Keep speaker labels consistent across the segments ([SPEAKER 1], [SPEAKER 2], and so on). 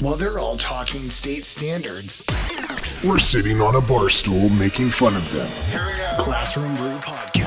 [SPEAKER 1] While they're all talking state standards,
[SPEAKER 2] We're sitting on a bar stool making fun of them.
[SPEAKER 1] Classroom Brew Podcast.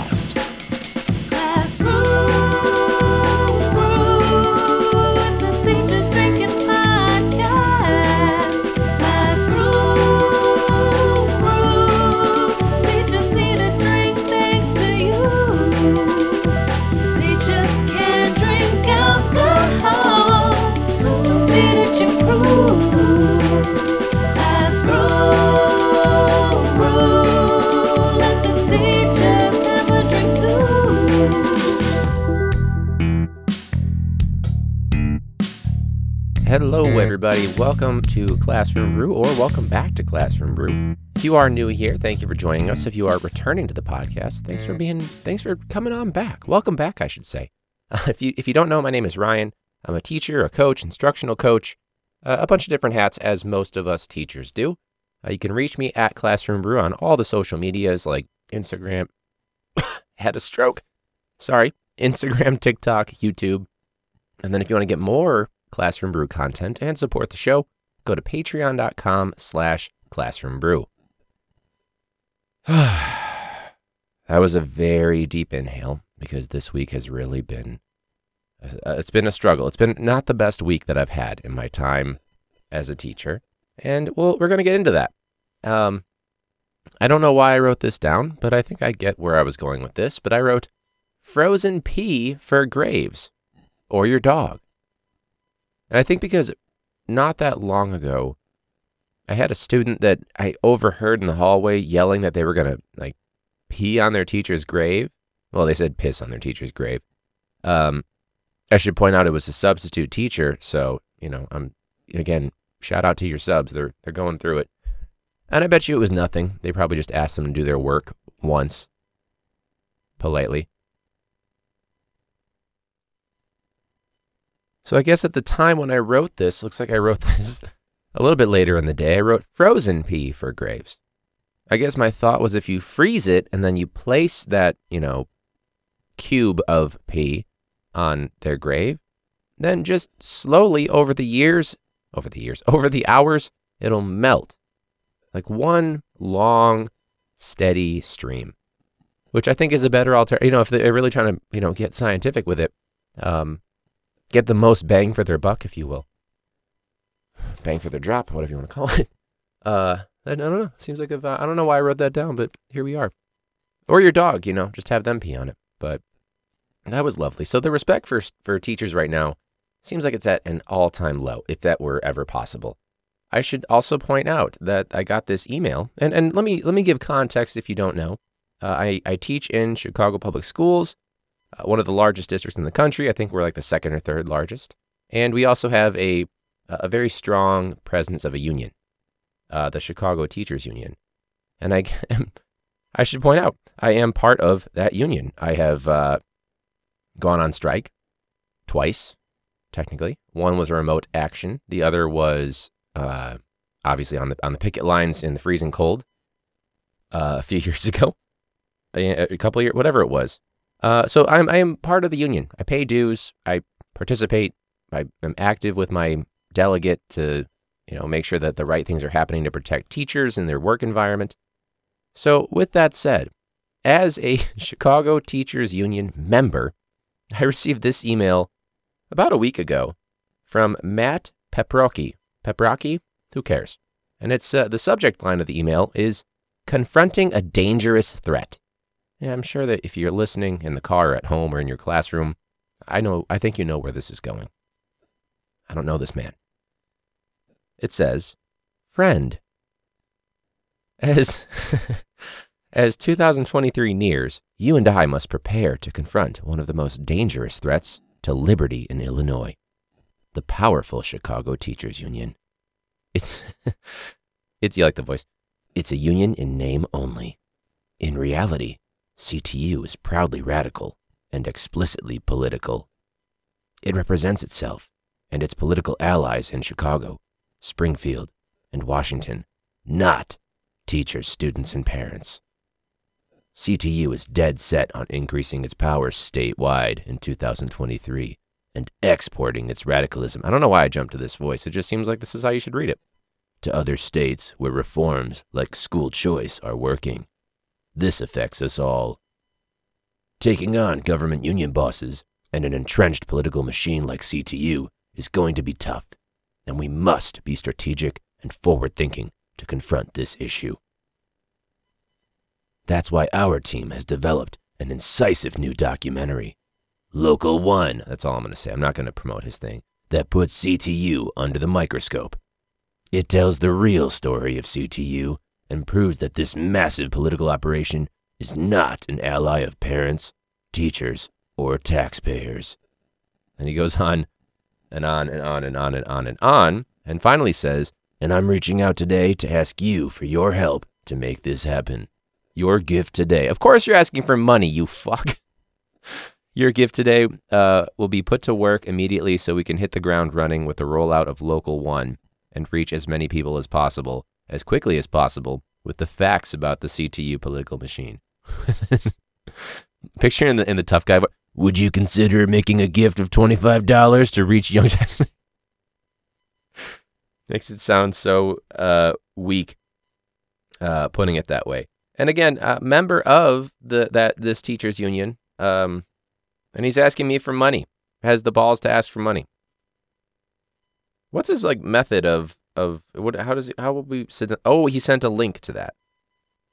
[SPEAKER 3] Hello, everybody. Welcome to Classroom Brew, or welcome back to Classroom Brew. If you are new here, thank you for joining us. If you are returning to the podcast, thanks for being, thanks for coming on back. Welcome back, I should say. Uh, if you if you don't know, my name is Ryan. I'm a teacher, a coach, instructional coach, uh, a bunch of different hats, as most of us teachers do. Uh, you can reach me at Classroom Brew on all the social medias like Instagram. had a stroke. Sorry, Instagram, TikTok, YouTube. And then if you want to get more Classroom Brew content and support the show, go to patreon.com slash classroombrew. that was a very deep inhale because this week has really been, uh, it's been a struggle. It's been not the best week that I've had in my time as a teacher. And well, we're going to get into that. Um, I don't know why I wrote this down, but I think I get where I was going with this. But I wrote frozen pee for graves or your dog. And I think because not that long ago, I had a student that I overheard in the hallway yelling that they were going to like pee on their teacher's grave. Well, they said piss on their teacher's grave. Um, I should point out it was a substitute teacher, so you know, I'm again shout out to your subs. They're they're going through it, and I bet you it was nothing. They probably just asked them to do their work once, politely. So I guess at the time when I wrote this, looks like I wrote this a little bit later in the day. I wrote frozen pee for graves. I guess my thought was if you freeze it and then you place that, you know, cube of pee on their grave, then just slowly over the years, over the years, over the hours, it'll melt like one long, steady stream, which I think is a better alternative. You know, if they're really trying to, you know, get scientific with it, um, get the most bang for their buck, if you will. Bang for their drop, whatever you want to call it. Uh, I don't know. Seems like if, uh, I don't know why I wrote that down, but here we are. Or your dog, you know, just have them pee on it. But that was lovely. So the respect for for teachers right now seems like it's at an all time low, if that were ever possible. I should also point out that I got this email, and, and let me let me give context if you don't know. Uh, I, I teach in Chicago Public Schools, one of the largest districts in the country. I think we're like the second or third largest, and we also have a a very strong presence of a union, uh, the Chicago Teachers Union, and I I should point out I am part of that union. I have uh, gone on strike twice, technically. One was a remote action. The other was uh, obviously on the on the picket lines in the freezing cold uh, a few years ago, a, a couple years, whatever it was. Uh, so I'm I am part of the union. I pay dues. I participate. I am active with my delegate to you know make sure that the right things are happening to protect teachers and their work environment. So with that said, as a Chicago Teachers Union member, I received this email about a week ago from Matt Peprocki. Peprocki? Who cares? And it's uh, the subject line of the email is confronting a dangerous threat. Yeah, I'm sure that if you're listening in the car, at home, or in your classroom, I know. I think you know where this is going. I don't know this man. It says, "Friend." As as 2023 nears, you and I must prepare to confront one of the most dangerous threats to liberty in Illinois the powerful Chicago Teachers Union. It's, it's, you like the voice. It's a union in name only. In reality, CTU is proudly radical and explicitly political. It represents itself and its political allies in Chicago, Springfield, and Washington, not teachers, students, and parents. CTU is dead set on increasing its powers statewide in 2023 and exporting its radicalism. I don't know why I jumped to this voice. It just seems like this is how you should read it. To other states where reforms like school choice are working. This affects us all. Taking on government union bosses and an entrenched political machine like CTU is going to be tough, and we must be strategic and forward thinking to confront this issue. That's why our team has developed an incisive new documentary. Local One, that's all I'm going to say. I'm not going to promote his thing. That puts CTU under the microscope. It tells the real story of CTU and proves that this massive political operation is not an ally of parents, teachers, or taxpayers. And he goes on and on and on and on and on and on, and finally says, And I'm reaching out today to ask you for your help to make this happen. Your gift today. Of course, you're asking for money, you fuck. Your gift today uh, will be put to work immediately so we can hit the ground running with the rollout of Local One and reach as many people as possible, as quickly as possible, with the facts about the CTU political machine. Picture in the in the tough guy. Would you consider making a gift of twenty five dollars to reach young? Makes it sound so uh, weak, uh, putting it that way. And again, uh, member of the that this teachers union, um, and he's asking me for money. Has the balls to ask for money. What's his like method of of what? How does? How will we? Oh, he sent a link to that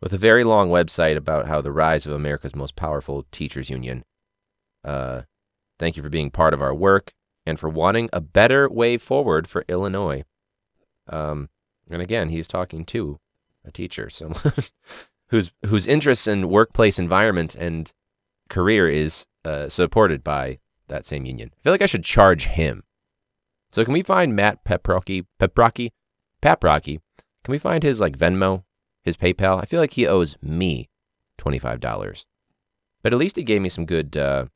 [SPEAKER 3] with a very long website about how the rise of America's most powerful teachers union. Uh, thank you for being part of our work and for wanting a better way forward for Illinois. Um, and again, he's talking to a teacher, someone whose whose interests in workplace environment and career is uh, supported by that same union. I feel like I should charge him. So can we find Matt Peprocky, Peprocky, Paprocky? Can we find his like Venmo, his PayPal? I feel like he owes me twenty five dollars, but at least he gave me some good, uh,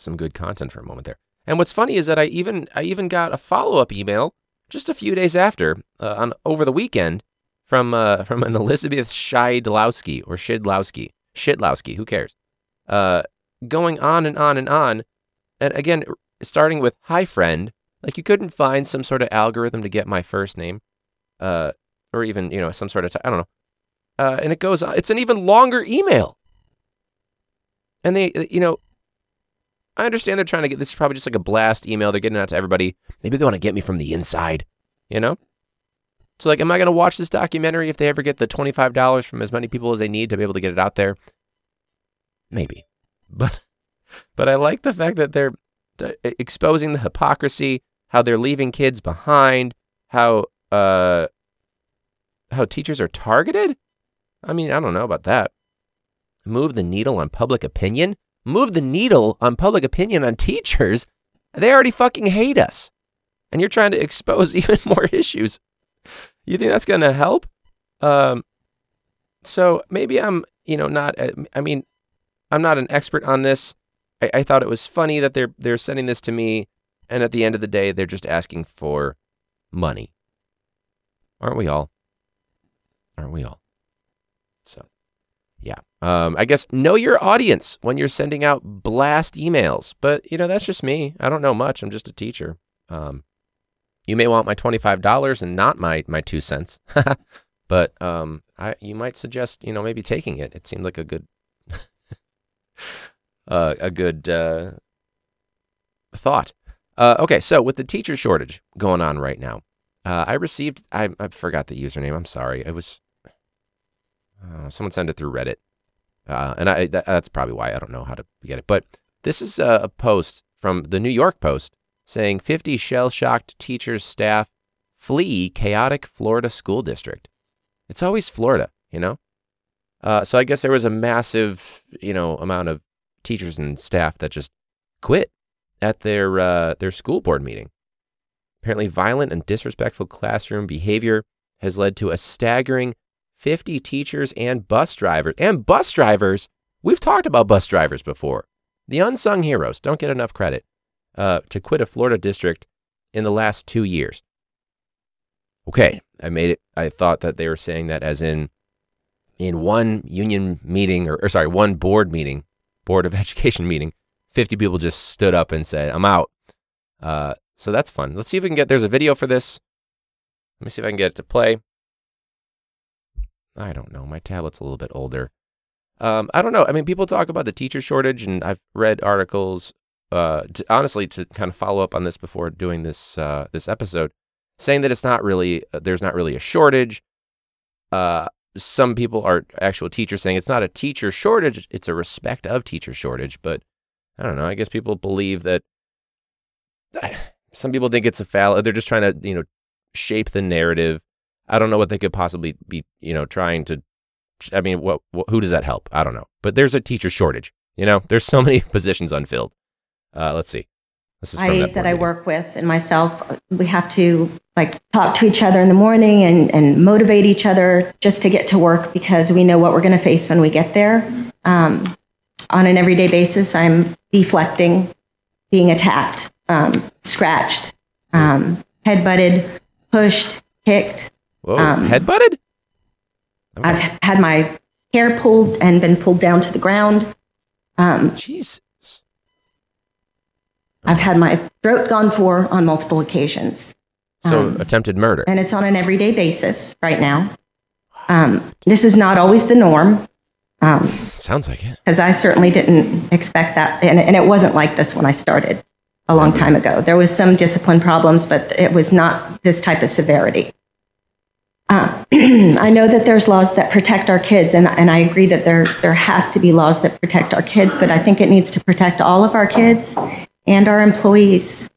[SPEAKER 3] some good content for a moment there. And what's funny is that I even I even got a follow up email just a few days after uh, on over the weekend from uh, from an Elizabeth Shidlowski or Shidlowski Shitlowski, who cares? Uh, going on and on and on, and again starting with "Hi friend," like you couldn't find some sort of algorithm to get my first name, uh, or even you know some sort of I I don't know, uh, and it goes on. It's an even longer email, and they uh, you know. I understand they're trying to get this is probably just like a blast email. They're getting out to everybody. Maybe they want to get me from the inside, you know? So like, am I gonna watch this documentary if they ever get the twenty five dollars from as many people as they need to be able to get it out there? Maybe, but but I like the fact that they're uh, exposing the hypocrisy, how they're leaving kids behind, how uh how teachers are targeted. I mean, I don't know about that. Move the needle on public opinion. Move the needle on public opinion on teachers. They already fucking hate us, and you're trying to expose even more issues. You think that's going to help? Um, so maybe I'm, you know, not. uh, I mean, I'm not an expert on this. I, I thought it was funny that they're they're sending this to me, and at the end of the day, they're just asking for money. Aren't we all? Aren't we all? So, yeah. Um, I guess know your audience when you're sending out blast emails. But you know, that's just me. I don't know much. I'm just a teacher. Um, you may want my twenty-five dollars and not my my two cents. but um, I you might suggest you know maybe taking it. It seemed like a good uh, a good uh, thought. Uh, okay, so with the teacher shortage going on right now, uh, I received I, I forgot the username. I'm sorry. It was uh, someone sent it through Reddit, uh, and I that, that's probably why I don't know how to get it. But this is a, a post from the New York Post saying 50 shell-shocked teachers staff flee chaotic Florida school district. It's always Florida, you know. Uh, so I guess there was a massive, you know, amount of teachers and staff that just quit at their uh, their school board meeting. Apparently, violent and disrespectful classroom behavior has led to a staggering 50 teachers and bus drivers and bus drivers. We've talked about bus drivers before. The unsung heroes don't get enough credit uh, to quit a Florida district in the last two years. Okay, I made it. I thought that they were saying that as in in one union meeting or, or sorry, one board meeting, board of education meeting, 50 people just stood up and said, I'm out. Uh, so that's fun. Let's see if we can get, there's a video for this. Let me see if I can get it to play. I don't know. My tablet's a little bit older. Um, I don't know. I mean, people talk about the teacher shortage, and I've read articles, uh, to, honestly, to kind of follow up on this before doing this uh, this episode, saying that it's not really uh, there's not really a shortage. Uh, some people are actual teachers saying it's not a teacher shortage; it's a respect of teacher shortage. But I don't know. I guess people believe that. Some people think it's a foul. They're just trying to, you know, shape the narrative. I don't know what they could possibly be, you know, trying to. I mean, what, what who does that help? I don't know. But there's a teacher shortage. You know, there's so many positions unfilled. Uh, let's see.
[SPEAKER 4] IAs
[SPEAKER 3] that
[SPEAKER 4] I
[SPEAKER 3] meeting.
[SPEAKER 4] work with and myself, we have to like talk to each other in the morning and, and motivate each other just to get to work because we know what we're going to face when we get there. Um, on an everyday basis, I'm deflecting, being attacked, um, scratched, um, head butted, pushed, kicked.
[SPEAKER 3] Whoa,
[SPEAKER 4] um,
[SPEAKER 3] headbutted? Okay.
[SPEAKER 4] I've had my hair pulled and been pulled down to the ground. Um,
[SPEAKER 3] Jesus.
[SPEAKER 4] I've had my throat gone for on multiple occasions.
[SPEAKER 3] So
[SPEAKER 4] Um,
[SPEAKER 3] attempted murder.
[SPEAKER 4] and it's on an everyday basis right now. Um, this is not always the norm
[SPEAKER 3] Sounds like it.
[SPEAKER 4] because I certainly didn't expect that. And, and it wasn't like this when I started a long time ago. There was some discipline problems, but it was not this type of severity. Uh, I know that there's laws that protect our kids, and, and I agree that there, there has to be laws that protect our kids, but I think it needs to protect all of our kids and our employees.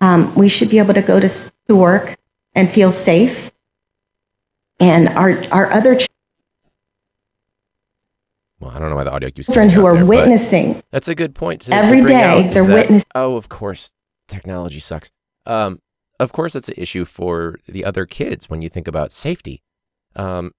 [SPEAKER 4] Um, we should be able to go to, to work and feel safe. And our, our other
[SPEAKER 3] Well, I don't know why the audio keeps
[SPEAKER 4] children who are
[SPEAKER 3] there,
[SPEAKER 4] witnessing
[SPEAKER 3] That's a good point. To, to
[SPEAKER 4] Every
[SPEAKER 3] bring
[SPEAKER 4] day, they're
[SPEAKER 3] that-
[SPEAKER 4] witness-
[SPEAKER 3] Oh, of course, technology sucks. Um, of course, that's an issue for the other kids when you think about safety. Um,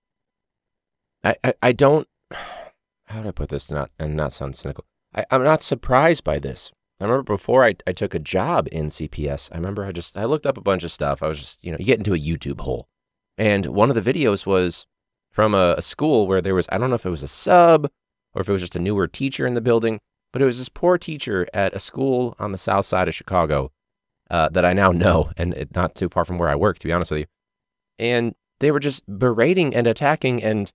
[SPEAKER 3] I, I, I don't. How do I put this not and not sound cynical? I, I'm not surprised by this. I remember before I, I took a job in CPS. I remember I just I looked up a bunch of stuff. I was just you know you get into a YouTube hole, and one of the videos was from a, a school where there was I don't know if it was a sub or if it was just a newer teacher in the building, but it was this poor teacher at a school on the south side of Chicago uh, that I now know, and it, not too far from where I work, to be honest with you. And they were just berating and attacking and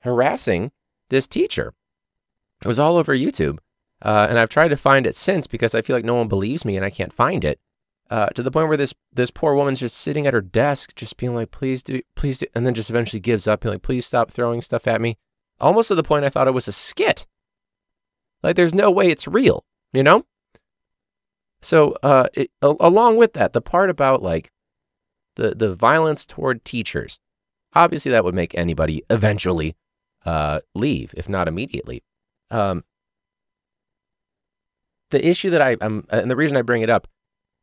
[SPEAKER 3] harassing this teacher. It was all over YouTube, uh, and I've tried to find it since because I feel like no one believes me and I can't find it. Uh, to the point where this this poor woman's just sitting at her desk, just being like, "Please do, please do," and then just eventually gives up, being like, "Please stop throwing stuff at me." Almost to the point I thought it was a skit. Like, there's no way it's real, you know? So, uh, it, a- along with that, the part about like the, the violence toward teachers, obviously that would make anybody eventually uh, leave, if not immediately. Um, the issue that I, I'm, and the reason I bring it up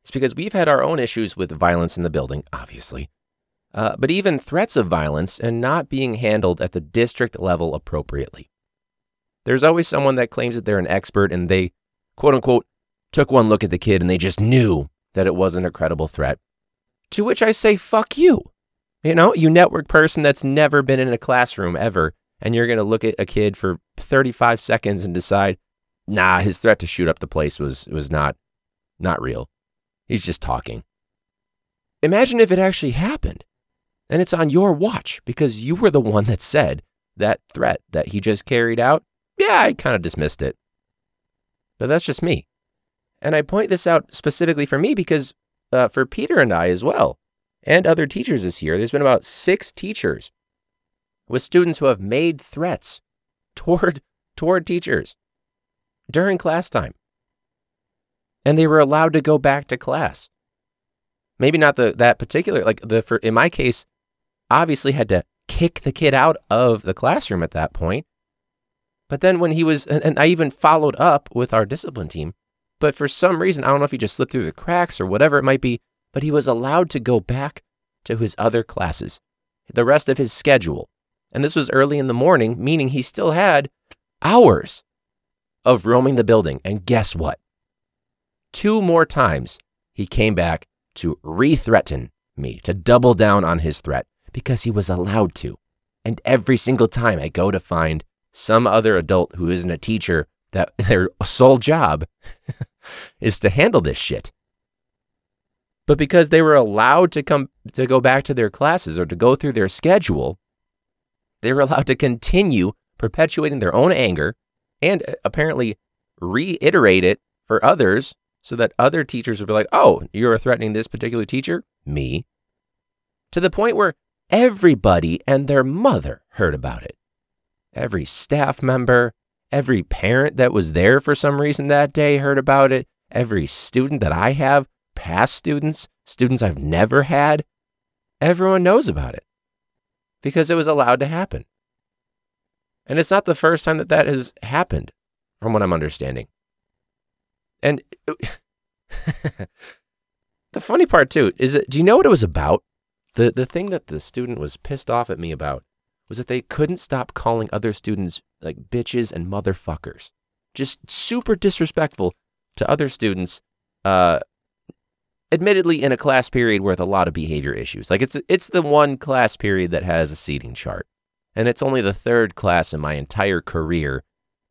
[SPEAKER 3] is because we've had our own issues with violence in the building, obviously. Uh, but even threats of violence and not being handled at the district level appropriately. There's always someone that claims that they're an expert and they, quote unquote, took one look at the kid and they just knew that it wasn't a credible threat. To which I say, fuck you. You know, you network person that's never been in a classroom ever, and you're going to look at a kid for 35 seconds and decide, nah, his threat to shoot up the place was, was not, not real. He's just talking. Imagine if it actually happened and it's on your watch because you were the one that said that threat that he just carried out. Yeah, I kind of dismissed it. But that's just me. And I point this out specifically for me because uh, for Peter and I as well, and other teachers this year, there's been about six teachers with students who have made threats toward toward teachers during class time. And they were allowed to go back to class. Maybe not the that particular like the for in my case, obviously had to kick the kid out of the classroom at that point. But then when he was and, and I even followed up with our discipline team, but for some reason, I don't know if he just slipped through the cracks or whatever it might be, but he was allowed to go back to his other classes, the rest of his schedule. And this was early in the morning, meaning he still had hours of roaming the building. And guess what? Two more times he came back to re threaten me, to double down on his threat because he was allowed to. And every single time I go to find some other adult who isn't a teacher that their sole job is to handle this shit. But because they were allowed to come to go back to their classes or to go through their schedule, they were allowed to continue perpetuating their own anger and uh, apparently reiterate it for others so that other teachers would be like, oh, you're threatening this particular teacher? Me. To the point where everybody and their mother heard about it. Every staff member, every parent that was there for some reason that day heard about it. Every student that I have, past students, students I've never had, everyone knows about it because it was allowed to happen. And it's not the first time that that has happened, from what I'm understanding. And the funny part too is that, do you know what it was about? The the thing that the student was pissed off at me about was that they couldn't stop calling other students like bitches and motherfuckers. Just super disrespectful to other students. Uh admittedly in a class period with a lot of behavior issues. Like it's it's the one class period that has a seating chart. And it's only the third class in my entire career.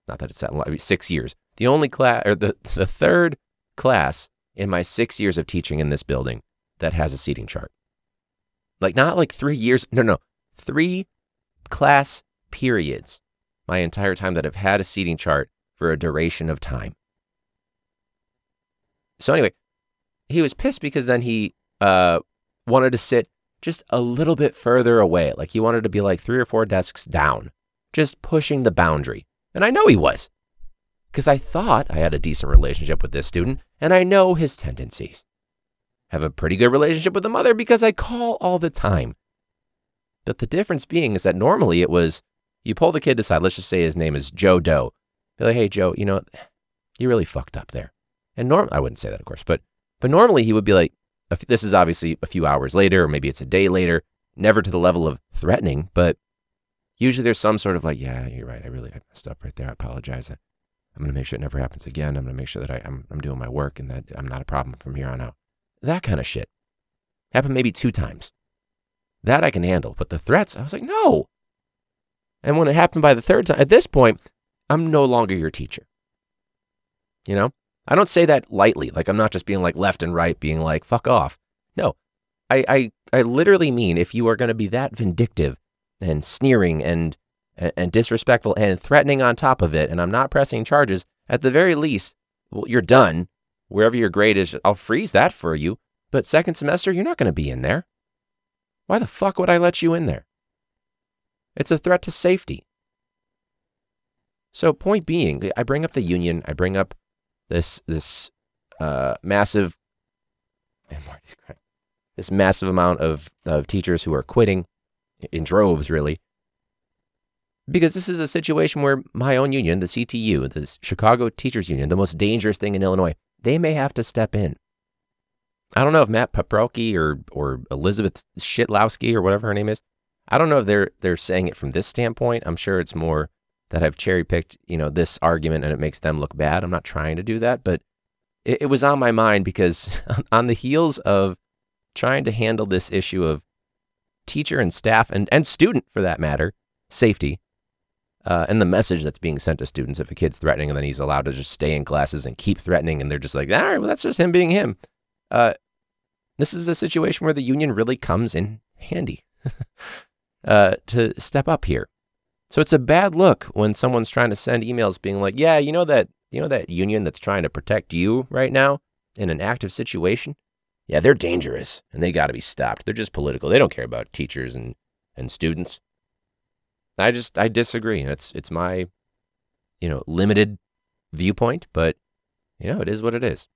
[SPEAKER 3] Not that it's that long, six years. The only class or the, the third class in my six years of teaching in this building that has a seating chart. Like not like three years. No, no. Three class periods my entire time that have had a seating chart for a duration of time. So anyway, he was pissed because then he uh, wanted to sit just a little bit further away. Like he wanted to be like three or four desks down, just pushing the boundary. And I know he was because I thought I had a decent relationship with this student and I know his tendencies. Have a pretty good relationship with the mother because I call all the time. But the difference being is that normally it was you pull the kid aside, let's just say his name is Joe Doe. Be like, hey, Joe, you know, you really fucked up there. And norm, I wouldn't say that, of course, but but normally he would be like, this is obviously a few hours later, or maybe it's a day later, never to the level of threatening, but usually there's some sort of like, yeah, you're right. I really I messed up right there. I apologize. I, am going to make sure it never happens again. I'm going to make sure that I, I'm, I'm doing my work and that I'm not a problem from here on out. That kind of shit. Happened maybe two times. That I can handle. But the threats, I was like, no. And when it happened by the third time, at this point, I'm no longer your teacher. You know? I don't say that lightly. Like I'm not just being like left and right, being like, fuck off. No. I I, I literally mean if you are going to be that vindictive and sneering and, and disrespectful and threatening on top of it, and I'm not pressing charges, at the very least, well, you're done. Wherever your grade is, I'll freeze that for you. But second semester, you're not going to be in there. Why the fuck would I let you in there? It's a threat to safety. So, point being, I bring up the union, I bring up this this uh, massive this massive amount of, of teachers who are quitting in droves, really. Because this is a situation where my own union, the CTU, the Chicago Teachers Union, the most dangerous thing in Illinois, they may have to step in. I don't know if Matt Paprocki or or Elizabeth Shitlowski or whatever her name is. I don't know if they're they're saying it from this standpoint. I'm sure it's more that I've cherry picked, you know, this argument and it makes them look bad. I'm not trying to do that, but it, it was on my mind because on the heels of trying to handle this issue of teacher and staff and, and student for that matter, safety, uh, and the message that's being sent to students if a kid's threatening and then he's allowed to just stay in classes and keep threatening and they're just like, all right, well, that's just him being him. Uh, this is a situation where the union really comes in handy uh, to step up here. So it's a bad look when someone's trying to send emails being like, "Yeah, you know that you know that union that's trying to protect you right now in an active situation? Yeah, they're dangerous and they got to be stopped. They're just political. They don't care about teachers and and students." I just I disagree. It's it's my you know, limited viewpoint, but you know, it is what it is.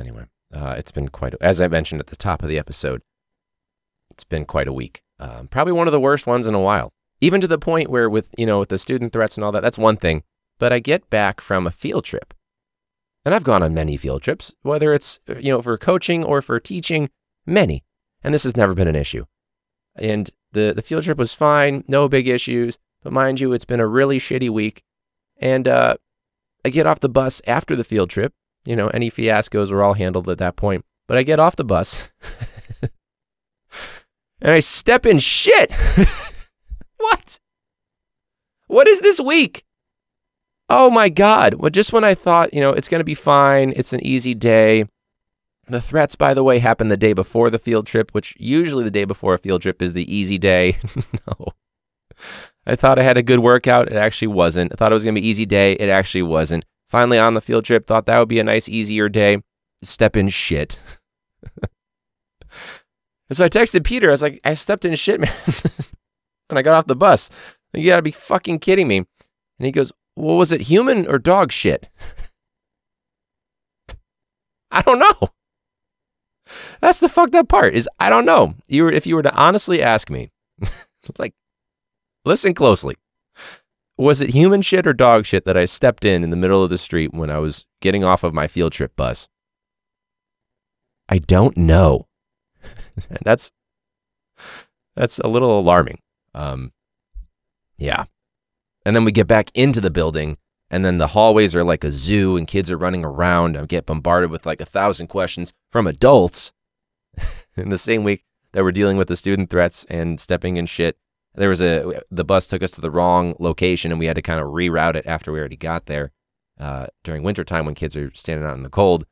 [SPEAKER 3] Anyway, uh, it's been quite, as I mentioned at the top of the episode, it's been quite a week. Um, probably one of the worst ones in a while. Even to the point where, with you know, with the student threats and all that, that's one thing. But I get back from a field trip, and I've gone on many field trips, whether it's uh, you know for coaching or for teaching, many, and this has never been an issue. And the the field trip was fine, no big issues. But mind you, it's been a really shitty week, and uh, I get off the bus after the field trip. You know, any fiascos were all handled at that point. But I get off the bus and I step in shit. what? What is this week? Oh my God. Well, just when I thought, you know, it's going to be fine, it's an easy day. The threats, by the way, happened the day before the field trip, which usually the day before a field trip is the easy day. no. I thought I had a good workout. It actually wasn't. I thought it was going to be easy day. It actually wasn't. Finally on the field trip, thought that would be a nice, easier day. Step in shit. and so I texted Peter. I was like, I stepped in shit, man. and I got off the bus. You gotta be fucking kidding me. And he goes, Well, was it human or dog shit? I don't know. That's the fucked up part is I don't know. You were if you were to honestly ask me, like, listen closely. Was it human shit or dog shit that I stepped in in the middle of the street when I was getting off of my field trip bus? I don't know. that's that's a little alarming. Um, yeah. And then we get back into the building, and then the hallways are like a zoo, and kids are running around. I get bombarded with like a thousand questions from adults. in the same week that we're dealing with the student threats and stepping in shit, there was a the bus took us to the wrong location, and we had to kind of reroute it after we already got there uh, during wintertime when kids are standing out in the cold.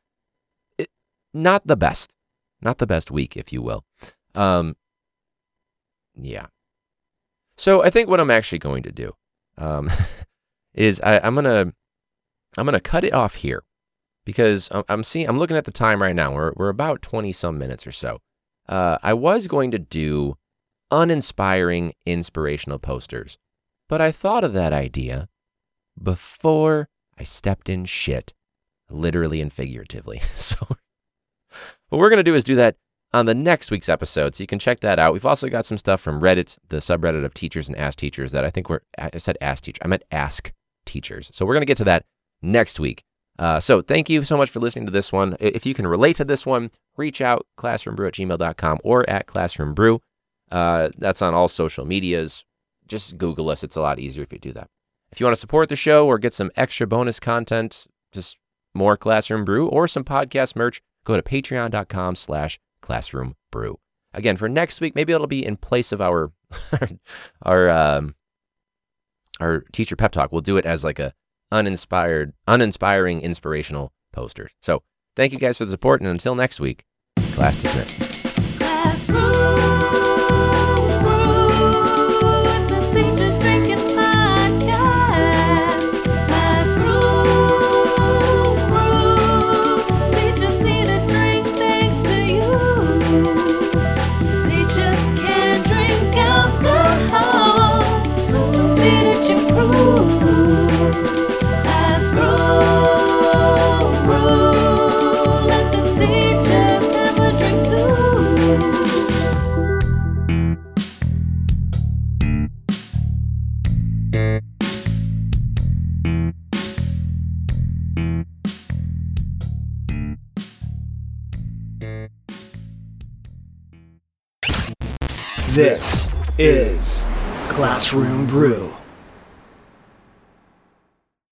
[SPEAKER 3] It, not the best, not the best week, if you will. Um, yeah. So I think what I'm actually going to do um, is I, I'm gonna I'm gonna cut it off here because I'm, I'm seeing I'm looking at the time right now. We're we're about 20 some minutes or so. Uh, I was going to do uninspiring inspirational posters, but I thought of that idea before I stepped in shit, literally and figuratively. So what we're gonna do is do that on the next week's episode. So you can check that out. We've also got some stuff from Reddit, the subreddit of teachers and ask teachers that I think we're, I said ask teacher, I meant ask teachers. So we're going to get to that next week. Uh, so thank you so much for listening to this one. If you can relate to this one, reach out classroombrew at gmail.com or at classroombrew. Uh, that's on all social medias. Just Google us. It's a lot easier if you do that. If you want to support the show or get some extra bonus content, just more Classroom Brew or some podcast merch, go to patreon.com slash classroom brew. Again, for next week, maybe it'll be in place of our our um, our teacher pep talk. We'll do it as like a uninspired, uninspiring, inspirational poster. So thank you guys for the support, and until next week, class dismissed.
[SPEAKER 5] It's
[SPEAKER 1] Brew.